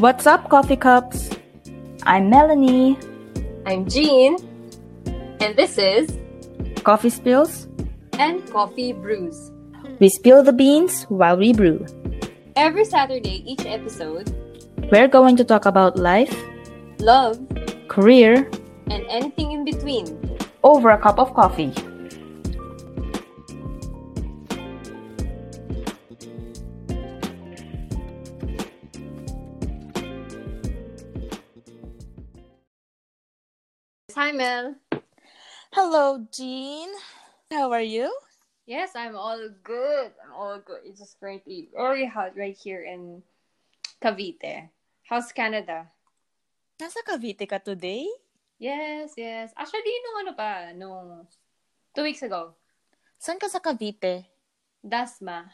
What's up, coffee cups? I'm Melanie. I'm Jean, and this is Coffee spills. and Coffee Brews. We spill the beans while we brew. Every Saturday, each episode, We're going to talk about life, love, career, and anything in between. over a cup of coffee. Hi, Mel. Hello, Jean. How are you? Yes, I'm all good. I'm all good. It's just currently very hot right here in Cavite. How's Canada? Nasa Cavite ka today? Yes, yes. Actually, nung ano pa, nung two weeks ago, Saan ka sa Cavite? Dasma.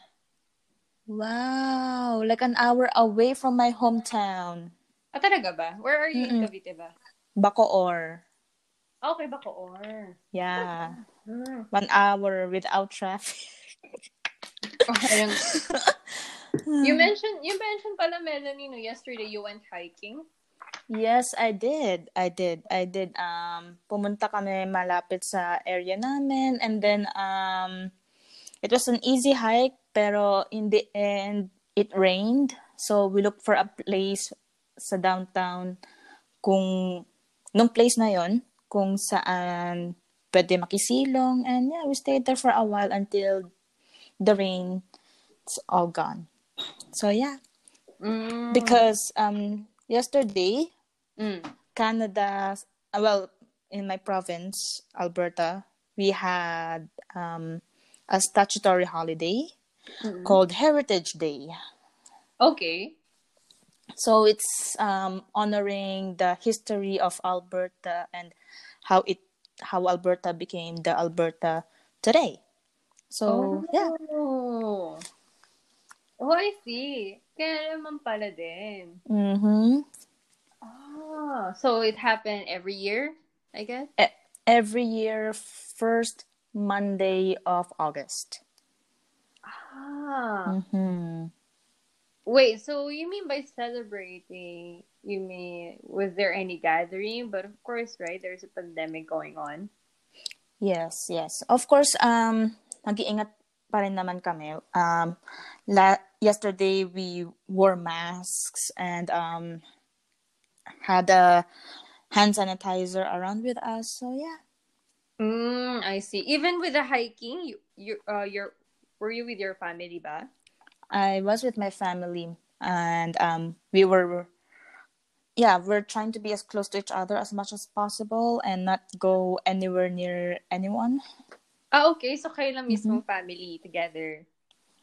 Wow, like an hour away from my hometown. Ah, talaga ba? Where are you in Mm-mm. Cavite ba? Bacoor. Okay, Bacoor. Yeah, Hmm. one hour without traffic. Okay. you mentioned, you mentioned pala, Melanie, no, yesterday you went hiking. Yes, I did. I did. I did. Um, pumunta kami malapit sa area namin and then um it was an easy hike pero in the end it rained. So we looked for a place sa downtown kung nung place na yon kung saan pwede makisilong and yeah, we stayed there for a while until the rain it's all gone. So yeah, Mm. because um yesterday Mm. Canada, uh, well, in my province, Alberta, we had um, a statutory holiday Mm. called Heritage Day. Okay. So it's um, honoring the history of Alberta and how it how Alberta became the Alberta today. So yeah, Oh. Oh, I see. Kaya naman pala din. hmm Ah, so it happened every year, I guess? every year first Monday of August. Ah. hmm Wait, so you mean by celebrating, you mean, was there any gathering? But of course, right, there's a pandemic going on. Yes, yes. Of course, um, nag-iingat pa rin naman kami. Um, la- yesterday, we wore masks and um, had a hand sanitizer around with us. So, yeah. Mm, I see. Even with the hiking, you, you, uh, you're, were you with your family ba? I was with my family and um, we were, yeah, we're trying to be as close to each other as much as possible and not go anywhere near anyone. Ah, okay. So kayo lang mismong family together.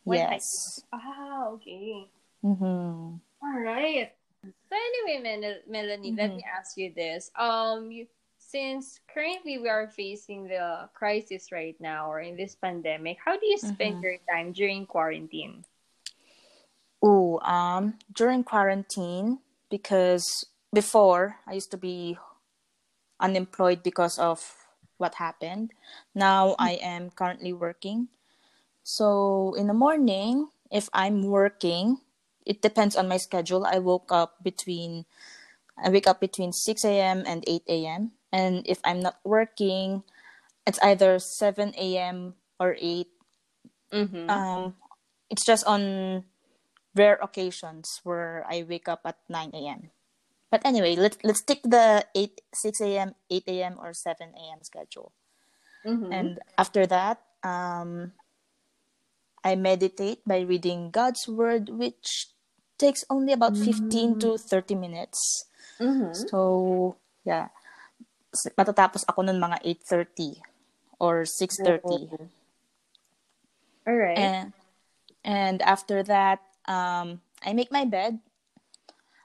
One yes. Ah, okay. Mm-hmm. All right. So anyway, Mel- Melanie, let me ask you this. Um, you, since currently we are facing the crisis right now or in this pandemic, how do you spend your time during quarantine? Oh, um, during quarantine, because before I used to be unemployed because of what happened. Now I am currently working. So in the morning, if I'm working, it depends on my schedule. I woke up between I wake up between 6 a.m. and 8 a.m. And if I'm not working, it's either 7 a.m. or 8 Mm-hmm. um, it's just on rare occasions where I wake up at 9 a.m. But anyway, let's let's take the 8 6 a.m., 8 a.m. or 7 a.m. schedule. mm-hmm. And after that, um, I meditate by reading God's word, which takes only about 15 to 30 minutes. mm-hmm. So, yeah. Matatapos ako nun mga 8.30 or 6.30. All right. and and after that um i make my bed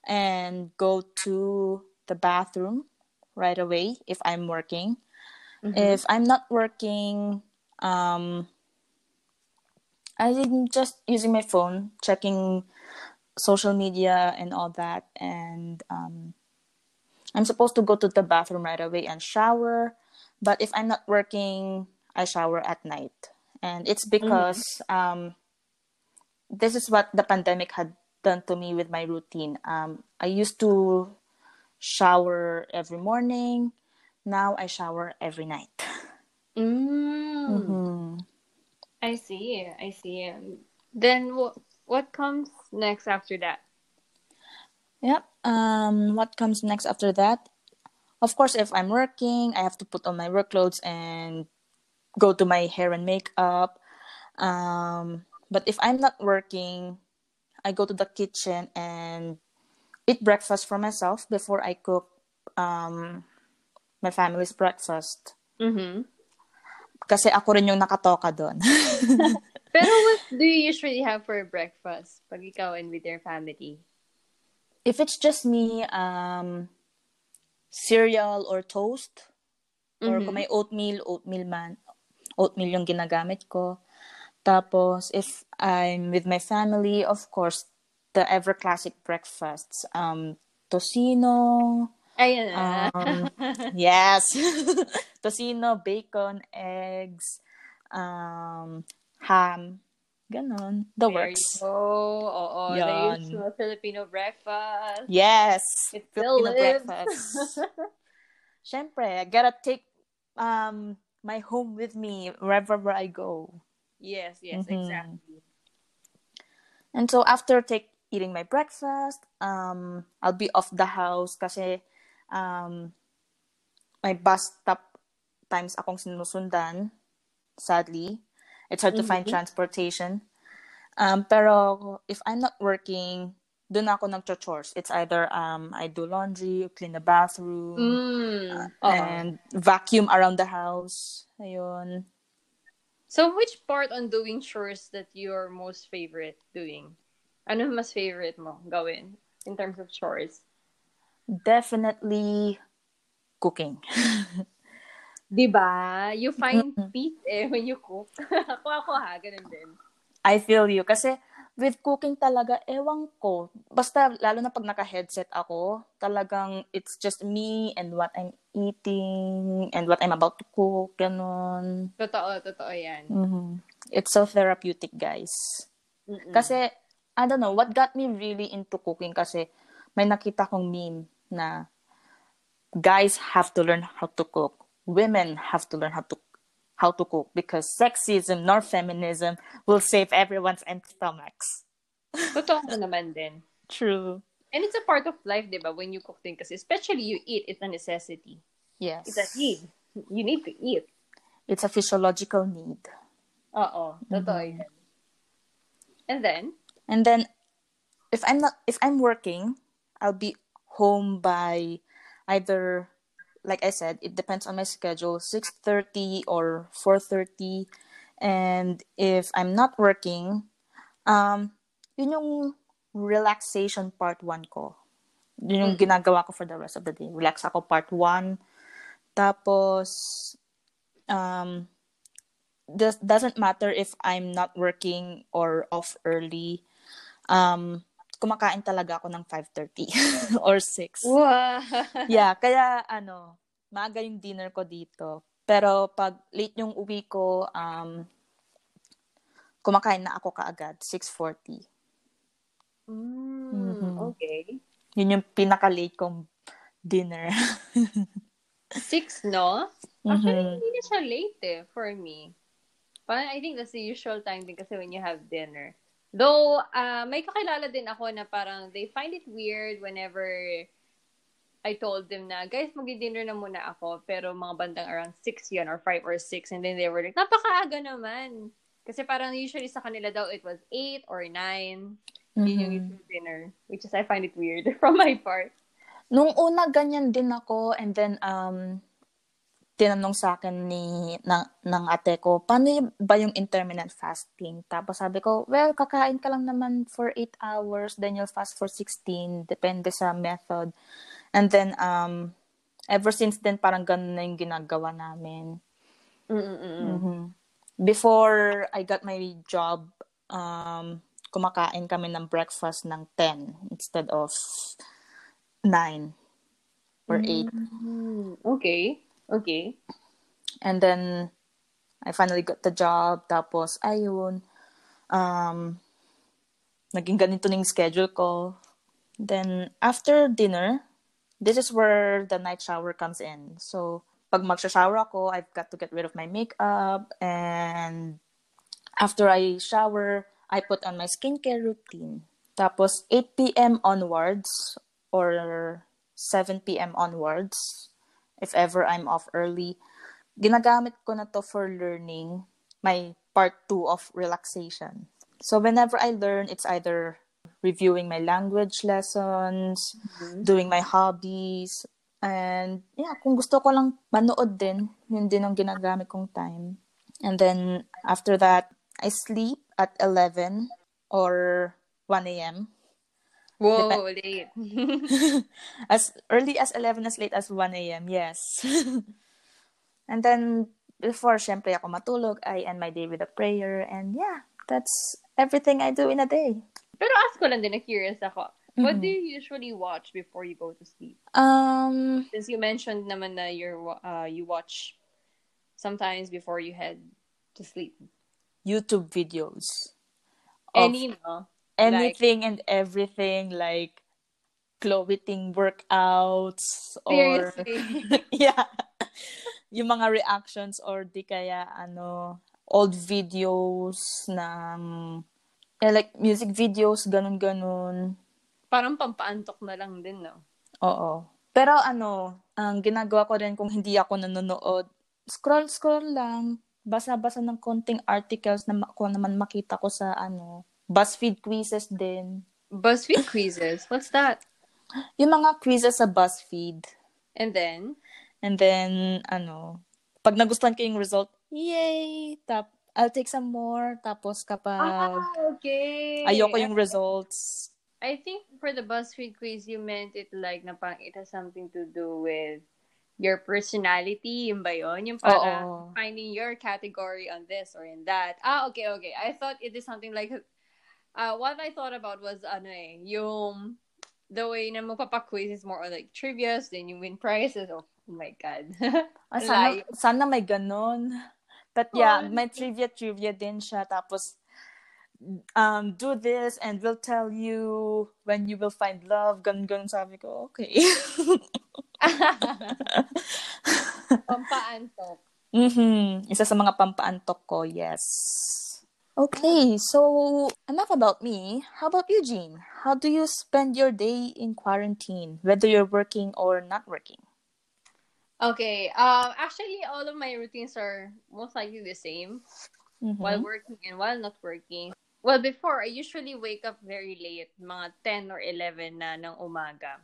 and go to the bathroom right away if i'm working. If i'm not working um i'm just using my phone checking social media and all that. And um i'm supposed to go to the bathroom right away and shower. But if i'm not working i shower at night. And it's because um this is what the pandemic had done to me with my routine. Um, I used to shower every morning. Now I shower every night. Mm. Mm-hmm. I see. I see. Then what what comes next after that? Yep. Um, what comes next after that? Of course, if I'm working, I have to put on my work clothes and go to my hair and makeup. Um, but if I'm not working, I go to the kitchen and eat breakfast for myself before I cook um, my family's breakfast. Mm-hmm. Kasi ako rin yung nakatoka doon. Pero what do you usually have for breakfast pag ikaw and with your family? If it's just me, um, cereal or toast. Or Mhm. kung may oatmeal, oatmeal man. Oatmeal yung ginagamit ko. Tapos, if I'm with my family, of course, the ever classic breakfasts. Um, tocino. Ayun na. Um, yes. tocino, bacon, eggs, um, ham. Ganon. The There works. you go. Oo, the Yan. usual Filipino breakfast. Yes. It Filipino lives. breakfast. Siyempre, I gotta take um my home with me wherever I go. Yes, yes, Mhm. exactly. And so after take eating my breakfast, um I'll be off the house kasi um my bus stop times akong sinusundan. Sadly, it's hard to find Mhm. transportation. Um pero if I'm not working, doon ako nagcho-chores. It's either um I do laundry, clean the bathroom, Mm. Oo. and vacuum around the house. Ayun. So, which part on doing chores that you're most favorite doing? Ano mas favorite mo gawin in terms of chores? Definitely cooking. Diba? You find peace eh when you cook. ako ako ha, ganun din. I feel you. Kasi with cooking talaga, ewan ko. Basta, lalo na pag naka-headset ako, talagang it's just me and what I'm eating and what I'm about to cook. Ganon. Totoo, totoo yan. Mhm. It's so therapeutic, guys. Mm-mm. Kasi, I don't know, what got me really into cooking kasi may nakita kong meme na guys have to learn how to cook. Women have to learn how to how to cook because sexism nor feminism will save everyone's empty stomachs. Totoo naman din. True. And it's a part of life, di ba? When you cook kasi, especially you eat, it's a necessity. Yes. It's a need. You need to eat. It's a physiological need. Oo, totoo mm-hmm. yan. And then, And then if I'm not if I'm working, I'll be home by either like I said, it depends on my schedule, 6:30 or 4:30. And if I'm not working, um yun yung relaxation part 1 ko. Yun yung Mm. ginagawa ko for the rest of the day. Relax ako part 1. Tapos um does doesn't matter if I'm not working or off early. Um kumakain talaga ako ng 5:30 or 6. wow. Yeah, kaya ano, maaga yung dinner ko dito. Pero pag late yung uwi ko, um kumakain na ako kaagad, 6:40. Mm, Mhm. Okay. Yun yung pinaka-late kong dinner. Six, no? Actually, Mhm. hindi na siya late eh, for me. Parang I think that's the usual time din kasi when you have dinner. Though, uh, may kakilala din ako na parang they find it weird whenever I told them na, guys, magdi-dinner na muna ako. Pero mga bandang around 6 yan or 5 or 6. And then they were like, napakaaga naman. Kasi parang usually sa kanila daw it was 8 or 9. Yun yung Mhm. usual dinner. Which is I find it weird from my part. Nung una, ganyan din ako. And then, um, tinanong sa akin ni ng, ng ate ko, paano ba yung intermittent fasting? Tapos sabi ko, well, kakain ka lang naman for 8 hours, then you'll fast for 16, depende sa method. And then, um, ever since then, parang ganun na yung ginagawa namin. Mhm. Before I got my job, um, kumakain kami ng breakfast ng 10 instead of 9 or 8. Mm, Okay. Okay. And then, I finally got the job. Tapos, ayun. Um, naging ganito ning schedule ko. Then, after dinner, this is where the night shower comes in. So, pag magsha-shower ako, I've got to get rid of my makeup and after I shower, I put on my skincare routine. Tapos 8 p.m. onwards or 7 p.m. onwards, if ever I'm off early, ginagamit ko na to for learning my part 2 of relaxation. So whenever I learn, it's either reviewing my language lessons, mm-hmm. doing my hobbies, and yeah, kung gusto ko lang manood din, yun din ang ginagamit kong time. And then after that, I sleep at 11 or 1 a.m. Whoa, late. as early as 11, as late as 1 a.m., yes. and then, before, syempre, ako matulog, I end my day with a prayer. And yeah, that's everything I do in a day. Pero ask ko lang din, curious ako. Mm-hmm. What do you usually watch before you go to sleep? Um, Since you mentioned naman na you're, uh, you watch sometimes before you head to sleep. YouTube videos. Any, no? Anything like, and everything, like clothing workouts or yeah. Yung mga reactions or di kaya ano old videos ng yeah, like music videos ganun ganun parang pampaantok na lang din no? Oo. Pero ano ang ginagawa ko rin kung hindi ako nanonood scroll scroll lang. Basa-basa ng konting articles na ko naman makita ko sa ano, BuzzFeed quizzes din. BuzzFeed quizzes? What's that? Yung mga quizzes sa BuzzFeed. And then? And then, ano, pag nagustuhan ko yung result, yay! Tap, I'll take some more. Tapos kapag ah, okay. ayoko yung results. I think for the BuzzFeed quiz, you meant it like na pang it has something to do with your personality, yung ba yun? Yung para Oo. finding your category on this or in that. Ah, okay, okay. I thought it is something like, uh, what I thought about was, ano eh, yung, the way na magpapaquiz is more on like trivias, then you win prizes. Oh, oh my God. ah, sana, sana may ganon. But yeah, oh, may trivia-trivia din siya. Tapos, um, do this and we'll tell you when you will find love. Ganun, ganun sabi ko, okay. pampaantok. Mm-hmm. Isa sa mga pampaantok ko, yes. Okay, so enough about me. How about you, Jean? How do you spend your day in quarantine, whether you're working or not working? Okay, um, actually, all of my routines are most likely the same mm-hmm. while working and while not working. Well, before, I usually wake up very late, mga 10 or 11 na ng umaga.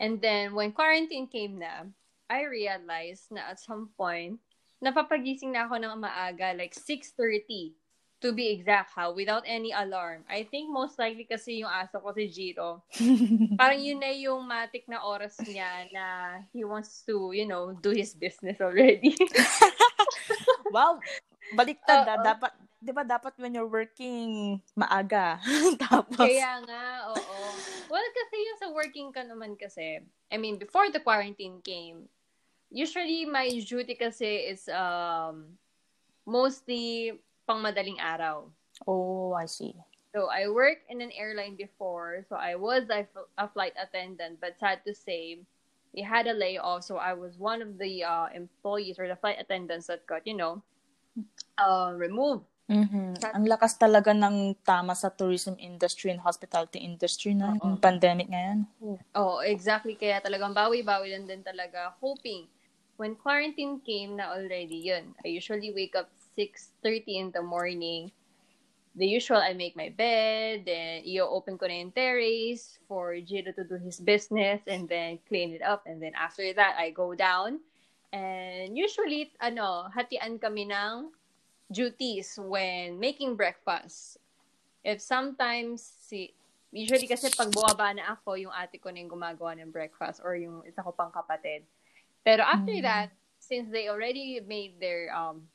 And then, when quarantine came na, I realized na at some point, napapagising na ako ng maaga, like 6.30 to be exact ha, without any alarm. I think most likely kasi yung aso ko si Jiro, parang yun na yung matik na oras niya na he wants to, you know, do his business already. wow, baliktad uh, dapat 'di ba dapat when you're working maaga. Tapos Kaya nga, oo. Well, kasi yung sa working ka naman kasi, I mean, before the quarantine came, usually my duty kasi is um mostly pang madaling araw. Oh, I see. So I worked in an airline before, so I was a, a flight attendant, but sad to say, we had a layoff, so I was one of the uh, employees or the flight attendants that got, you know, uh, removed Mm-hmm. Ang lakas talaga ng tama sa tourism industry and hospitality industry na yung pandemic ngayon. Oh, exactly. Kaya talagang bawi-bawi lang din talaga. Hoping, when quarantine came na already, yun, I usually wake up 6.30 in the morning. The usual, I make my bed, then i-open ko na yung terrace for Jiro to do his business, and then clean it up. And then after that, I go down. And usually, ano, hatian kami ng duties when making breakfast. If sometimes, si, usually kasi pag buwaba na ako, yung ate ko na yung gumagawa ng breakfast or yung isa ko pang kapatid. Pero after mm. that, since they already made their um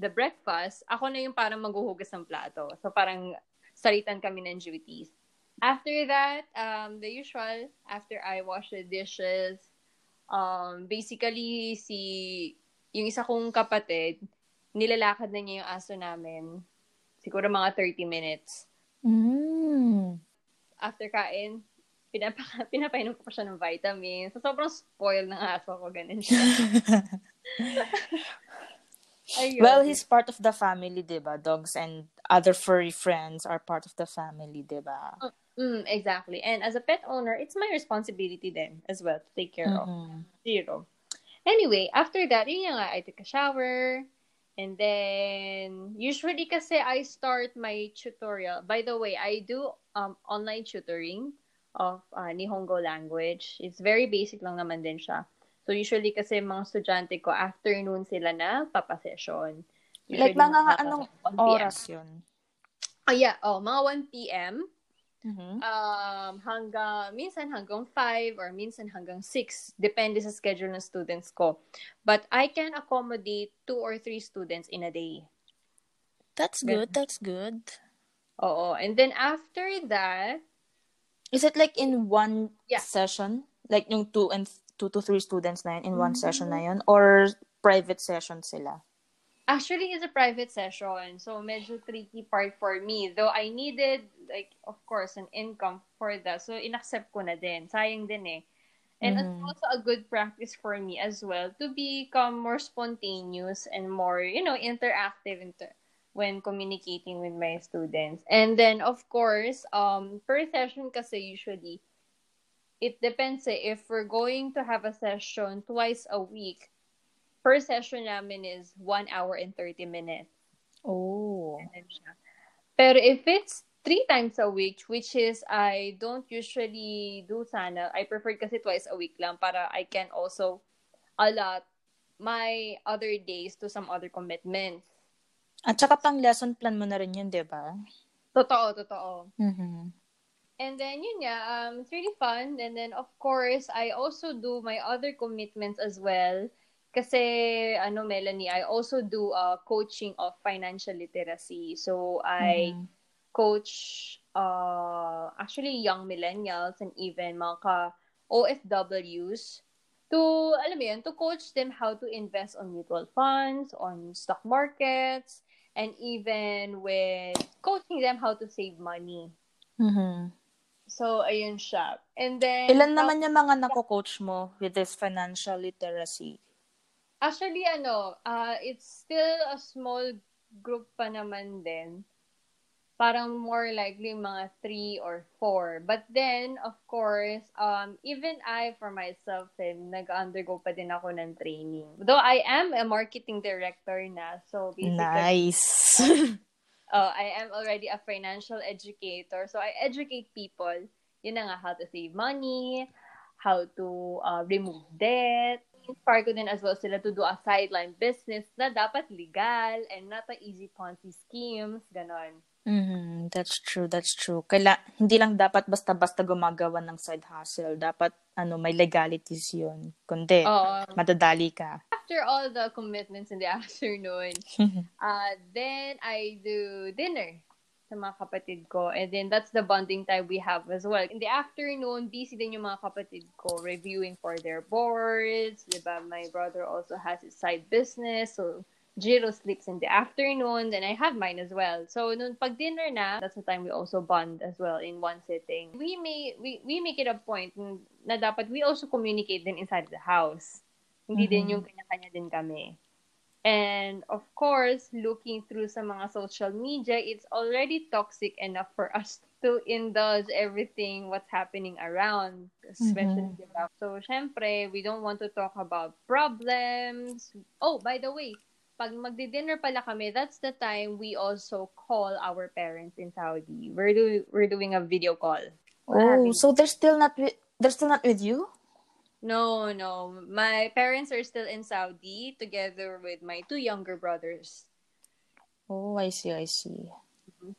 the breakfast, ako na yung parang maghuhugas ng plato. So parang salitan kami ng duties. After that, um, the usual, after I wash the dishes, um, basically, si, yung isa kong kapatid, nilalakad na niya yung aso namin. Siguro mga 30 minutes. Mm. After kain, pinapa, pinapainom ko pa siya ng vitamins. So, sobrang spoiled ng aso ko. Ganun siya. Ayun. Well, he's part of the family, diba? Dogs and other furry friends are part of the family, diba? Mm, exactly. And as a pet owner, it's my responsibility then as well to take care of Mhm. Jiro. Anyway, after that, yun nga, I take a shower. And then, usually kasi I start my tutorial. By the way, I do um, online tutoring of uh, Nihongo language. It's very basic lang naman din siya. So, usually kasi mga estudyante ko, afternoon sila na papasession. Like, Usually mga mga anong 1 p.m. oras yun? Oh, yeah. Oh, mga 1 p.m. Mhm. um, hanggang, minsan hanggang 5 or minsan hanggang 6. Depende sa schedule ng students ko. But I can accommodate 2 or 3 students in a day. That's good, that's good. Oo. And then after that, Is it like in one Yeah. session? Like yung two and two to three students na yun in one session na yun? Or private session sila? actually it's a private session. So medyo tricky part for me. Though I needed, like, of course, an income for that. So inaccept ko na din. Sayang din eh. And it's Mhm. also a good practice for me as well to become more spontaneous and more, you know, interactive inter- when communicating with my students. And then, of course, um, per session kasi usually, it depends eh, if we're going to have a session twice a week, per session namin is 1 hour and 30 minutes. Oh. Pero if it's three times a week, which is I don't usually do sana, I prefer kasi twice a week lang para I can also allot my other days to some other commitments. At saka pang lesson plan mo na rin yun, di ba? Totoo, totoo. Mhm. And then, yun nga, um, it's really fun. And then, of course, I also do my other commitments as well. Kasi, ano, Melanie, I also do uh, coaching of financial literacy. So, I Mhm. coach uh, actually young millennials and even mga ka OFWs to, alam mo yun, to coach them how to invest on mutual funds, on stock markets, and even with coaching them how to save money. Mhm. So, ayun siya. And then, Ilan naman yung mga nako-coach mo with this financial literacy? Actually, ano, uh, it's still a small group pa naman din. Parang more likely mga three or four. But then, of course, um, even I, for myself, eh, nag-undergo pa din ako ng training. Though I am a marketing director na, so basically, Nice. Uh, I am already a financial educator. So I educate people. Yun na nga, how to save money, how to uh, remove debt. Inspire ko din as well sila to do a sideline business na dapat legal and not a easy Ponzi schemes, ganon. Mhm, That's true, that's true. Kaila, hindi lang dapat basta-basta gumagawa ng side hustle. Dapat, ano, may legalities yun. Kundi, Oo. madadali ka. after all the commitments in the afternoon, uh, then I do dinner sa mga kapatid ko. And then that's the bonding time we have as well. In the afternoon, busy din yung mga kapatid ko reviewing for their boards. Diba? My brother also has his side business. So, Jiro sleeps in the afternoon. and I have mine as well. So, nung pag dinner na, that's the time we also bond as well in one sitting. We may we, we make it a point na dapat we also communicate din inside the house. Hindi din Mhm. yung kanya-kanya din kami. And of course, looking through sa mga social media, it's already toxic enough for us to indulge everything what's happening around, especially Mhm. diba? So, syempre, we don't want to talk about problems. Oh, by the way, pag magdi-dinner pala kami, that's the time we also call our parents in Saudi. We're do we're doing a video call. We're Oh, having- so they're still not with, they're still not with you? No, no. My parents are still in Saudi together with my two younger brothers. Oh, I see, I see.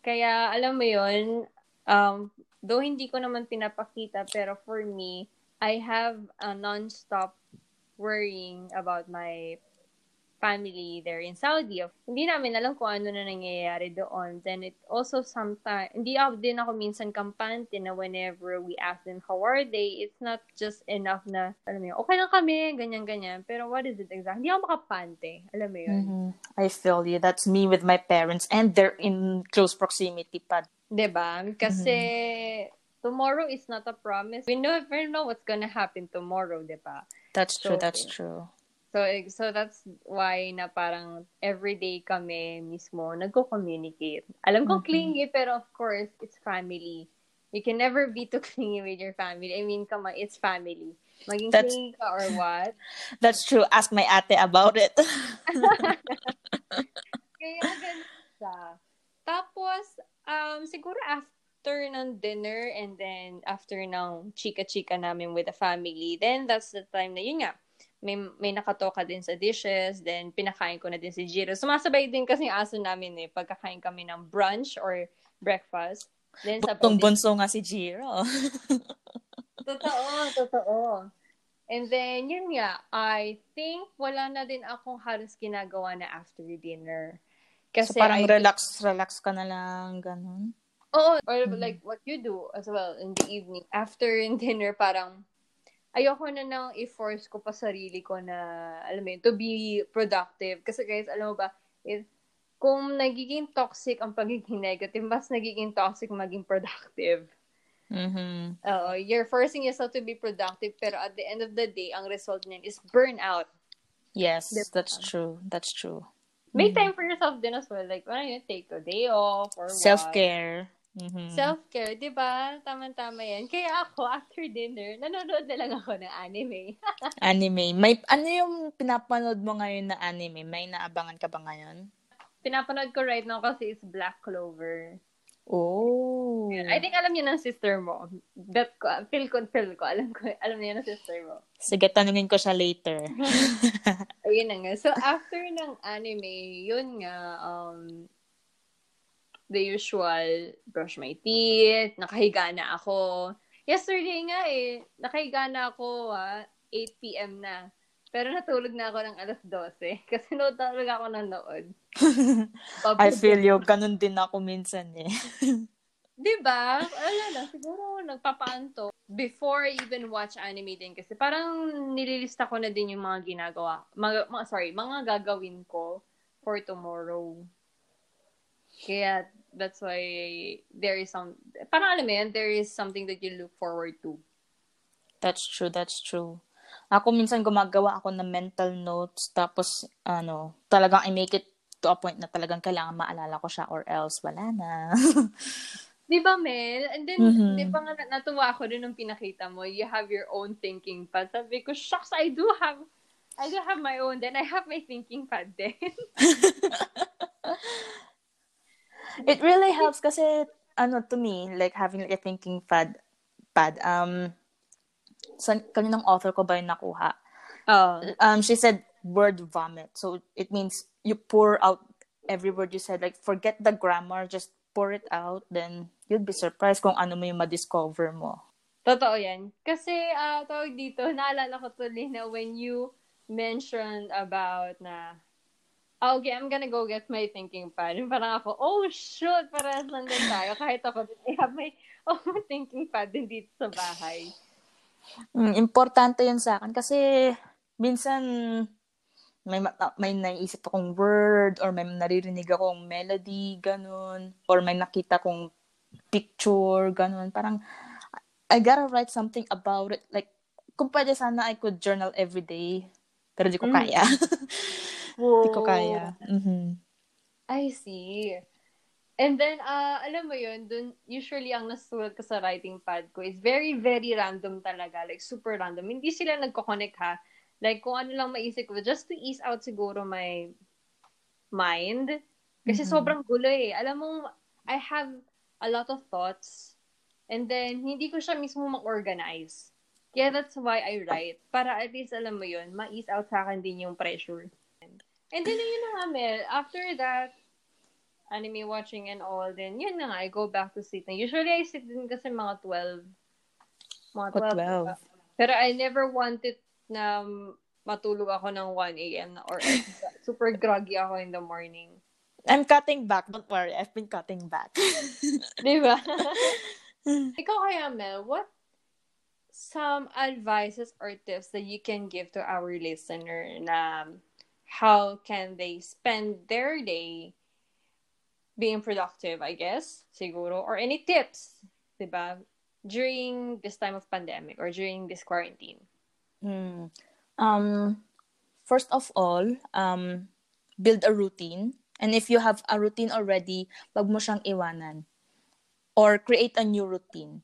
Kaya, alam mo yun, um, though hindi ko naman pinapakita, pero for me, I have a non-stop worrying about my family there in Saudi. Hindi namin alam kung ano na nangyayari doon. Then it also sometimes, hindi ako din ako minsan kampante na whenever we ask them how are they, it's not just enough na, alam mo yun, okay lang kami, ganyan-ganyan. Pero what is it exactly? Hindi ako makapante. Alam mo yun? Mm-hmm. I feel you. That's me with my parents and they're in close proximity pa. 'Di ba? Kasi mm-hmm. tomorrow is not a promise. We never know what's gonna happen tomorrow, 'di ba? That's true, so, that's true. So, so that's why na parang everyday kami mismo nagko-communicate. Alam ko mm-hmm. clingy, pero of course, it's family. You can never be too clingy with your family. I mean, come on, it's family. Maging that's, clingy ka or what? That's true. Ask my ate about it. Kaya ganun siya. Tapos, um, siguro after ng dinner and then after ng chika-chika namin with the family, then that's the time na yun nga, may, may nakatoka din sa dishes, then pinakain ko na din si Jiro. Sumasabay din kasi yung aso namin eh, pagkakain kami ng brunch or breakfast. Then sa Butong bunso nga si Jiro. totoo, totoo. And then, yun nga, I think wala na din akong halos ginagawa na after dinner. Kasi so, parang I, relax, relax ka na lang, ganun? Oo, or mm-hmm. like what you do as well in the evening. After in dinner, parang ayoko na nang i-force ko pa sarili ko na, alam mo yun, to be productive. Kasi guys, alam mo ba, if, kung nagiging toxic ang pagiging negative, mas nagiging toxic maging productive. Mm-hmm. Uh, you're forcing yourself to be productive, pero at the end of the day, ang result niyan is burnout. Yes, diba? that's true. That's true. Make mm-hmm. time for yourself din as well. Like, why don't you take a day off or Self-care. What? Mm-hmm. Self-care, di ba? Tama-tama yan. Kaya ako, after dinner, nanonood na lang ako ng anime. anime. May, ano yung pinapanood mo ngayon na anime? May naabangan ka ba ngayon? Pinapanood ko right now kasi it's Black Clover. Oh. I think alam niya ng sister mo. That ko, feel ko, feel ko. Alam ko, alam niya ng sister mo. Sige, tanungin ko siya later. Ayun na nga. So, after ng anime, yun nga, um, the usual, brush my teeth, nakahiga na ako. Yesterday nga eh, nakahiga na ako ah, 8 p.m. na. Pero natulog na ako ng alas 12 kasi talaga ako ng nood. I feel you. Ganun din ako minsan eh. diba? Wala lang. Siguro nagpapaanto. Before I even watch anime din kasi parang nililista ko na din yung mga ginagawa. Mga, mga, sorry, mga gagawin ko for tomorrow. Kaya that's why there is some parang alam mo yan, there is something that you look forward to. That's true, that's true. Ako minsan gumagawa ako ng mental notes tapos ano, talagang I make it to a point na talagang kailangan maalala ko siya or else wala na. 'Di ba, Mel? And then, mm-hmm. 'di ba nga natuwa ako din nung pinakita mo, you have your own thinking pad. Sabi ko, shucks, I do have I do have my own. Then I have my thinking pad din. it really helps kasi ano to me like having like a thinking pad pad. Um sa kaninang author ko ba yung nakuha? Oh. um she said word vomit. So it means you pour out every word you said. Like forget the grammar just pour it out then you'd be surprised kung ano mo yung ma-discover mo. Totoo yan. Kasi, uh, tawag dito, naalala ko tuloy na when you mentioned about na okay, I'm gonna go get my thinking pad. Yung parang ako, oh shoot, parehas lang din tayo. Kahit ako, I have my own thinking pad din dito sa bahay. Mm, importante yun sa akin kasi minsan may may naisip akong word or may naririnig akong melody, ganun. Or may nakita kong picture, ganun. Parang, I gotta write something about it. Like, kung pwede sana I could journal every day. Pero di ko mm. kaya. Hindi ko kaya. Mm-hmm. I see. And then, uh, alam mo yun, dun, usually ang nasulat ko sa writing pad ko is very, very random talaga. Like, super random. Hindi sila nagko-connect ha. Like, kung ano lang maisip ko, just to ease out siguro my mind. Kasi mm-hmm. sobrang gulo eh. Alam mo, I have a lot of thoughts. And then, hindi ko siya mismo ma-organize. Kaya that's why I write. Para at least, alam mo yun, ma-ease out sa akin din yung pressure. And then, yun na nga, Mel. After that, anime watching and all, then yun na nga, I go back to sleep. Usually, I sleep din kasi mga 12. Mga 12. 12. Pero I never wanted na matulog ako ng 1 a.m. or super groggy ako in the morning. I'm cutting back. Don't worry. I've been cutting back. Di ba? Ikaw kaya, Mel, what some advices or tips that you can give to our listener na how can they spend their day being productive, I guess, siguro, or any tips, diba, during this time of pandemic or during this quarantine? Hmm. Um, first of all, um, build a routine. And if you have a routine already, wag mo siyang iwanan. Or create a new routine.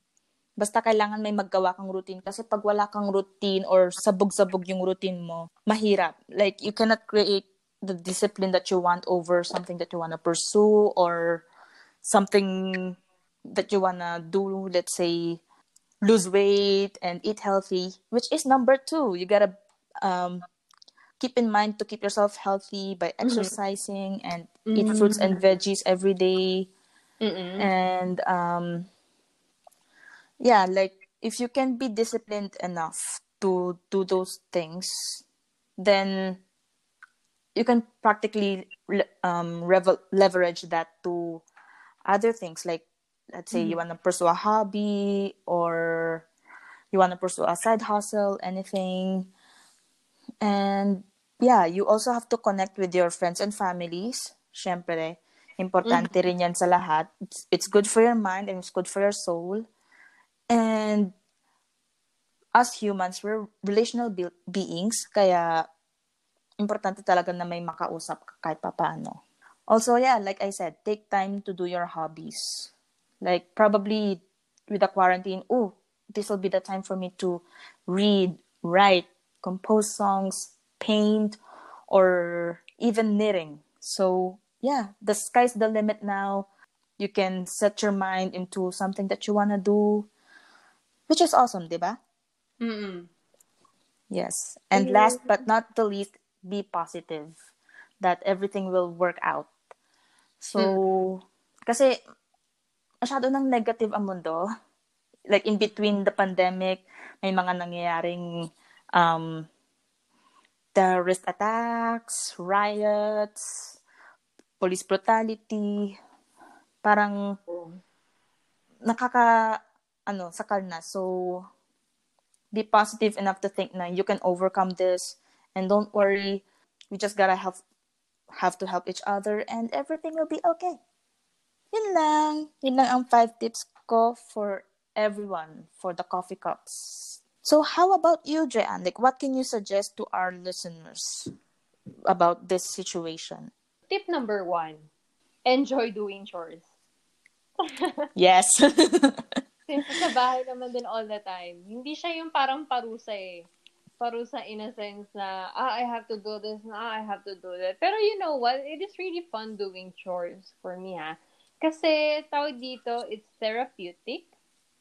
Basta kailangan may maggawa kang routine kasi pag wala kang routine or sabog-sabog yung routine mo, mahirap. Like you cannot create the discipline that you want over something that you want to pursue or something that you want to do, let's say lose weight and eat healthy, which is number 2. You got to um keep in mind to keep yourself healthy by mm-hmm. exercising mm-hmm. and eat mm-hmm. fruits and veggies every day. and um yeah, like if you can be disciplined enough to do those things, then you can practically um, revel- leverage that to other things. Like, let's say mm-hmm. you want to pursue a hobby or you want to pursue a side hustle, anything. And yeah, you also have to connect with your friends and families. Syempre, importante mm-hmm. rin yan sa lahat. It's, it's good for your mind and it's good for your soul. And as humans, we're relational be- beings, kaya importante talaga na may makausap ka kahit papaano. Also, yeah, like I said, take time to do your hobbies. Like, probably with the quarantine, oh, this will be the time for me to read, write, compose songs, paint, or even knitting. So, yeah, the sky's the limit now. You can set your mind into something that you want to do which is awesome, diba? Mm-mm. Yes. And last but not the least, be positive that everything will work out. So, mm. kasi masyado nang negative ang mundo. Like in between the pandemic, may mga nangyayaring um, terrorist attacks, riots, police brutality. Parang oh. nakaka ano, sakal na. So, be positive enough to think na you can overcome this and don't worry. We just gotta help, have to help each other and everything will be okay. Yun lang. Yun lang ang five tips ko for everyone for the coffee cups. So how about you, Jean? Like, what can you suggest to our listeners about this situation? Tip number one, enjoy doing chores. yes. Since sa bahay naman din all the time. Hindi siya yung parang parusa eh. Parusa in a sense na, ah, I have to do this, na, ah, I have to do that. Pero you know what? It is really fun doing chores for me, ha? Kasi, tawag dito, it's therapeutic.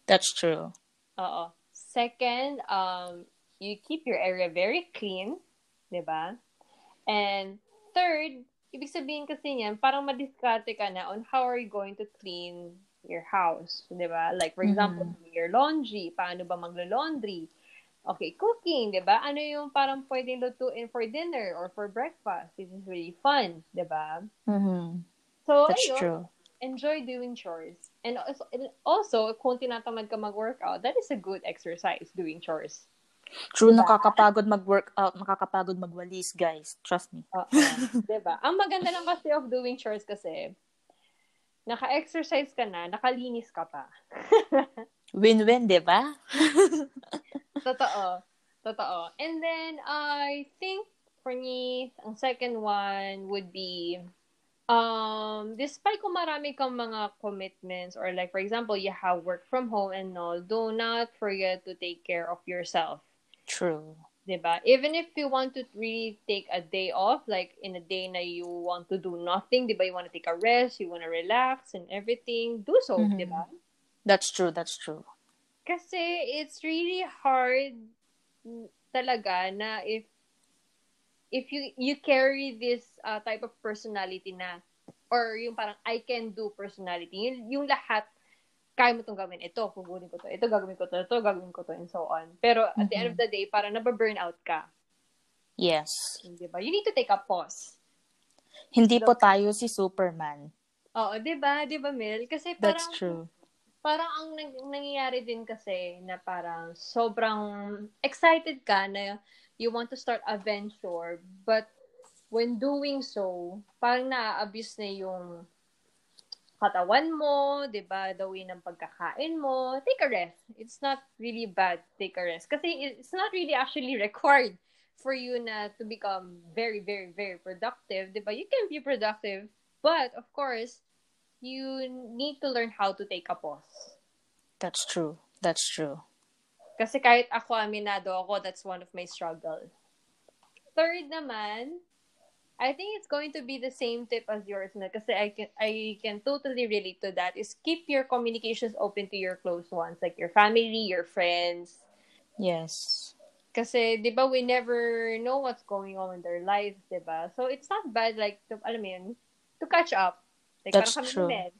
That's true. Oo. Second, um, you keep your area very clean. di ba? And third, ibig sabihin kasi niyan, parang madiskarte ka na on how are you going to clean your house, 'di ba? Like for example, mm-hmm. your laundry, paano ba maglo-laundry? Okay, cooking, 'di ba? Ano yung parang pwedeng lutuin for dinner or for breakfast? This is really fun, 'di ba? Mhm. So, That's ayun, true. enjoy doing chores. And also, and also, kung tinatamad ka mag-workout, that is a good exercise, doing chores. True, diba? nakakapagod mag-workout, nakakapagod magwalis, guys. Trust me. Oo. diba? Ang maganda lang kasi of doing chores kasi, naka-exercise ka na, nakalinis ka pa. Win-win, di ba? Totoo. Totoo. And then, I think, for me, ang second one would be, um, despite kung marami kang mga commitments, or like, for example, you have work from home and all, do not forget to take care of yourself. True. Diba? Even if you want to really take a day off, like in a day na you want to do nothing, diba? You want to take a rest, you want to relax and everything, do so, mm-hmm. diba? That's true, that's true. Kasi it's really hard talaga na if if you you carry this uh, type of personality na or yung parang I can do personality, yung, yung lahat kaya mo itong gawin, ito, kukunin ko to, ito gagawin ko to, ito gagawin ko to, and so on. Pero at mm-hmm. the end of mm-hmm. the day, parang nababurn out ka. Yes. Diba? You need to take a pause. Hindi po tayo si Superman. Oo, di ba? Di ba, Mel? Kasi parang, That's true. parang ang nang- nangyayari din kasi na parang sobrang excited ka na you want to start a venture, but when doing so, parang na-abuse na yung katawan mo, 'di ba? The way ng pagkakain mo. Take a rest. It's not really bad. Take a rest kasi it's not really actually required for you na to become very very very productive, 'di ba? You can be productive, but of course, you need to learn how to take a pause. That's true. That's true. Kasi kahit ako aminado ako, that's one of my struggle. Third naman, I think it's going to be the same tip as yours na kasi I can I can totally relate to that is keep your communications open to your close ones like your family, your friends. Yes. Kasi 'di ba we never know what's going on in their lives, 'di ba? So it's not bad like to, alam mo yun, to catch up. Like That's true. Ned.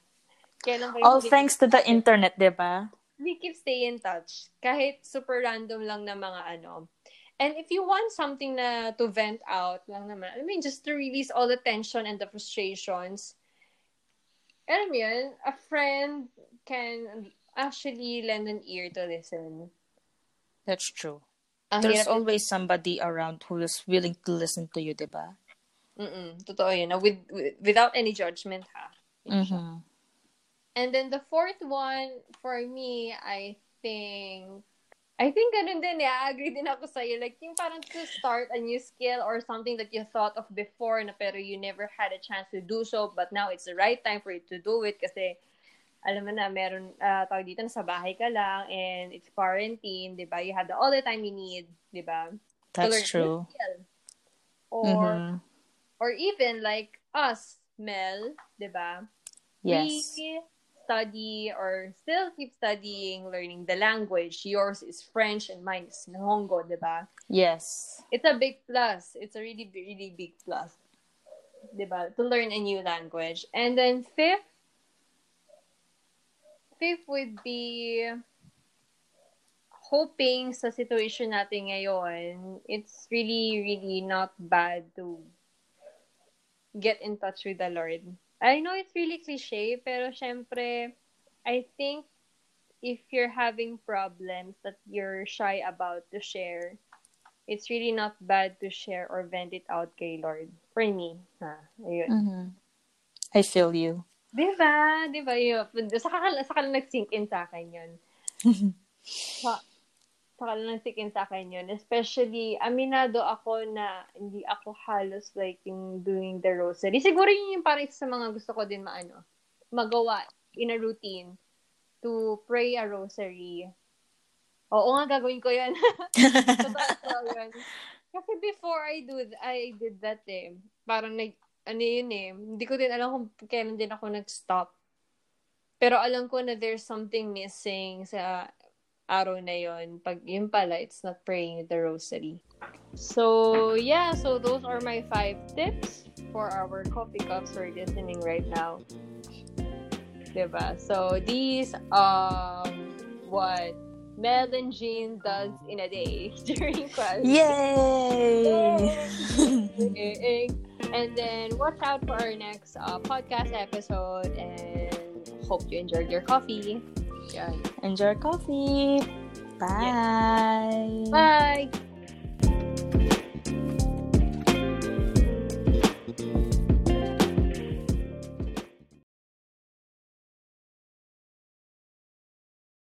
Eh. All thanks to the internet, di ba? we keep stay in touch. Kahit super random lang na mga ano. And if you want something na to vent out lang naman, I mean, just to release all the tension and the frustrations, alam mo yun, a friend can actually lend an ear to listen. That's true. Ang There's always somebody around who is willing to listen to you, di ba? Mm-mm, totoo yun. With, with, without any judgment, ha? Mm-hmm. And then the fourth one, for me, I think, I think ganun din eh. I agree din ako sa'yo. Like, yung parang to start a new skill or something that you thought of before na pero you never had a chance to do so, but now it's the right time for you to do it kasi alam mo na, meron, uh, tawag dito, sa bahay ka lang and it's quarantine, di ba? You have the, all the time you need, di ba? To learn a That's true. Or, Mm-hmm. or even like us, Mel, di ba? Yes. we study or still keep studying, learning the language. Yours is French and mine is Nihongo, diba? Yes. It's a big plus. It's a really, really big plus. Diba? To learn a new language. And then fifth, fifth would be hoping sa situation natin ngayon, it's really, really not bad to get in touch with the Lord. I know it's really cliche, pero syempre, I think if you're having problems that you're shy about to share, it's really not bad to share or vent it out kay Lord. For me. Ha, ayun. Mm-hmm. I feel you. Diba? Diba yun? Saka, ka- saka lang nag-sink in sa akin yun. Sa, saka lang nag-sink in sa akin yun. Especially, aminado ako na hindi ako halos like yung doing the rosary. Siguro yun yung parang sa mga gusto ko din maano, magawa in a routine to pray a rosary. Oo nga, gagawin ko totoo yun. Kasi before I do, I did that eh. Parang nag, ano yun eh, hindi ko din alam kung kailan din ako nag-stop. Pero alam ko na there's something missing sa araw na yon. Pag yun pala, it's not praying the rosary. So, yeah. So, those are my five tips for our coffee cups who are listening right now. Diba? So, these, um, what Mel and Jean does in a day during class. Yay! and then watch out for our next uh, podcast episode and hope you enjoyed your coffee. Yeah. Enjoy coffee. Bye. Yeah. Bye.